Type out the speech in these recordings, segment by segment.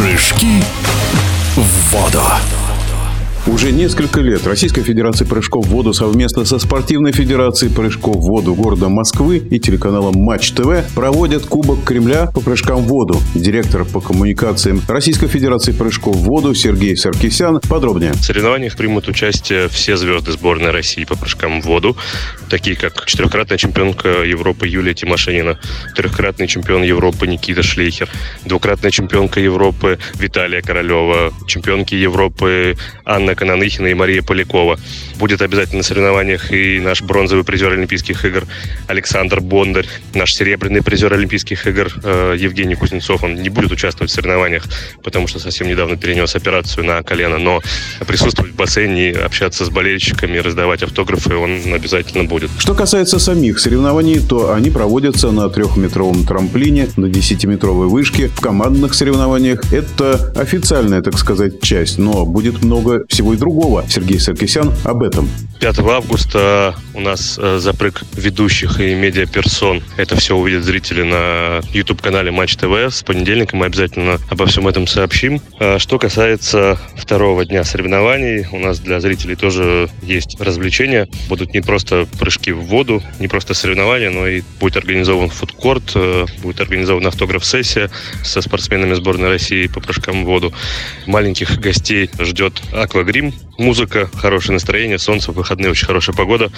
Прыжки в воду. Уже несколько лет Российская Федерация прыжков в воду совместно со Спортивной Федерацией прыжков в воду города Москвы и телеканалом Матч ТВ проводят Кубок Кремля по прыжкам в воду. Директор по коммуникациям Российской Федерации прыжков в воду Сергей Саркисян подробнее. В соревнованиях примут участие все звезды сборной России по прыжкам в воду, такие как четырехкратная чемпионка Европы Юлия Тимошенина, трехкратный чемпион Европы Никита Шлейхер, двукратная чемпионка Европы Виталия Королева, чемпионки Европы Анна Анна Кананыхина и Мария Полякова. Будет обязательно на соревнованиях и наш бронзовый призер Олимпийских игр Александр Бондарь, наш серебряный призер Олимпийских игр э, Евгений Кузнецов. Он не будет участвовать в соревнованиях, потому что совсем недавно перенес операцию на колено, но присутствовать в бассейне, общаться с болельщиками, раздавать автографы он обязательно будет. Что касается самих соревнований, то они проводятся на трехметровом трамплине, на десятиметровой вышке. В командных соревнованиях это официальная, так сказать, часть, но будет много всего всего и другого. Сергей Саркисян об этом. 5 августа у нас э, запрыг ведущих и медиаперсон. Это все увидят зрители на YouTube-канале Матч ТВ. С понедельника мы обязательно обо всем этом сообщим. А что касается второго дня соревнований, у нас для зрителей тоже есть развлечения. Будут не просто прыжки в воду, не просто соревнования, но и будет организован фудкорт, э, будет организована автограф-сессия со спортсменами сборной России по прыжкам в воду. Маленьких гостей ждет аквагрим грим, музыка, хорошее настроение, солнце, выходные, очень хорошая погода.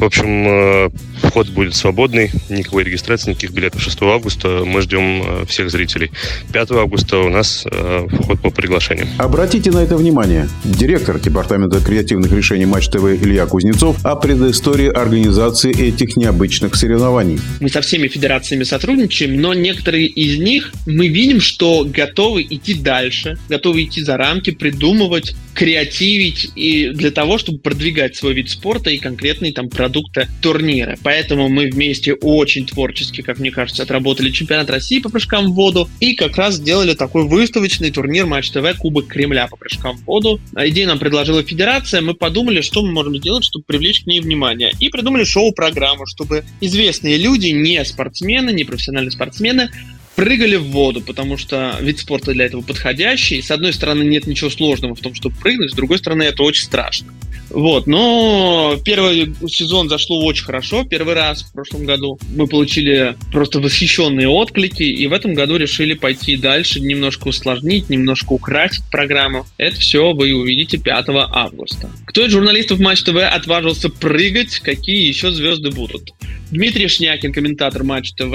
В общем, э, вход будет свободный, никакой регистрации, никаких билетов 6 августа. Мы ждем э, всех зрителей. 5 августа у нас э, вход по приглашениям. Обратите на это внимание. Директор Департамента креативных решений Матч ТВ Илья Кузнецов о предыстории организации этих необычных соревнований. Мы со всеми федерациями сотрудничаем, но некоторые из них мы видим, что готовы идти дальше, готовы идти за рамки, придумывать, креативить и для того, чтобы продвигать свой вид спорта и конкретные там продукты продукта турнира. Поэтому мы вместе очень творчески, как мне кажется, отработали чемпионат России по прыжкам в воду и как раз сделали такой выставочный турнир Матч ТВ Кубок Кремля по прыжкам в воду. Идею нам предложила федерация, мы подумали, что мы можем сделать, чтобы привлечь к ней внимание. И придумали шоу-программу, чтобы известные люди, не спортсмены, не профессиональные спортсмены, прыгали в воду, потому что вид спорта для этого подходящий. С одной стороны, нет ничего сложного в том, чтобы прыгнуть, с другой стороны, это очень страшно. Вот, но первый сезон зашло очень хорошо. Первый раз в прошлом году мы получили просто восхищенные отклики, и в этом году решили пойти дальше, немножко усложнить, немножко украсить программу. Это все вы увидите 5 августа. Кто из журналистов Матч ТВ отважился прыгать, какие еще звезды будут? Дмитрий Шнякин, комментатор Матч ТВ,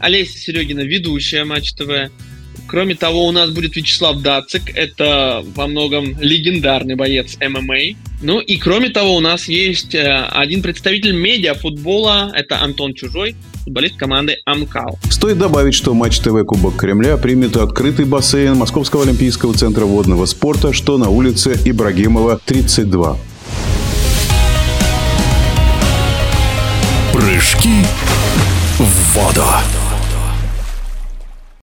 Олеся Серегина, ведущая Матч ТВ, Кроме того, у нас будет Вячеслав Дацик, это во многом легендарный боец ММА. Ну и кроме того, у нас есть э, один представитель медиафутбола, это Антон Чужой, футболист команды Амкал. Стоит добавить, что Матч ТВ Кубок Кремля примет открытый бассейн Московского олимпийского центра водного спорта, что на улице Ибрагимова, 32. Прыжки в воду.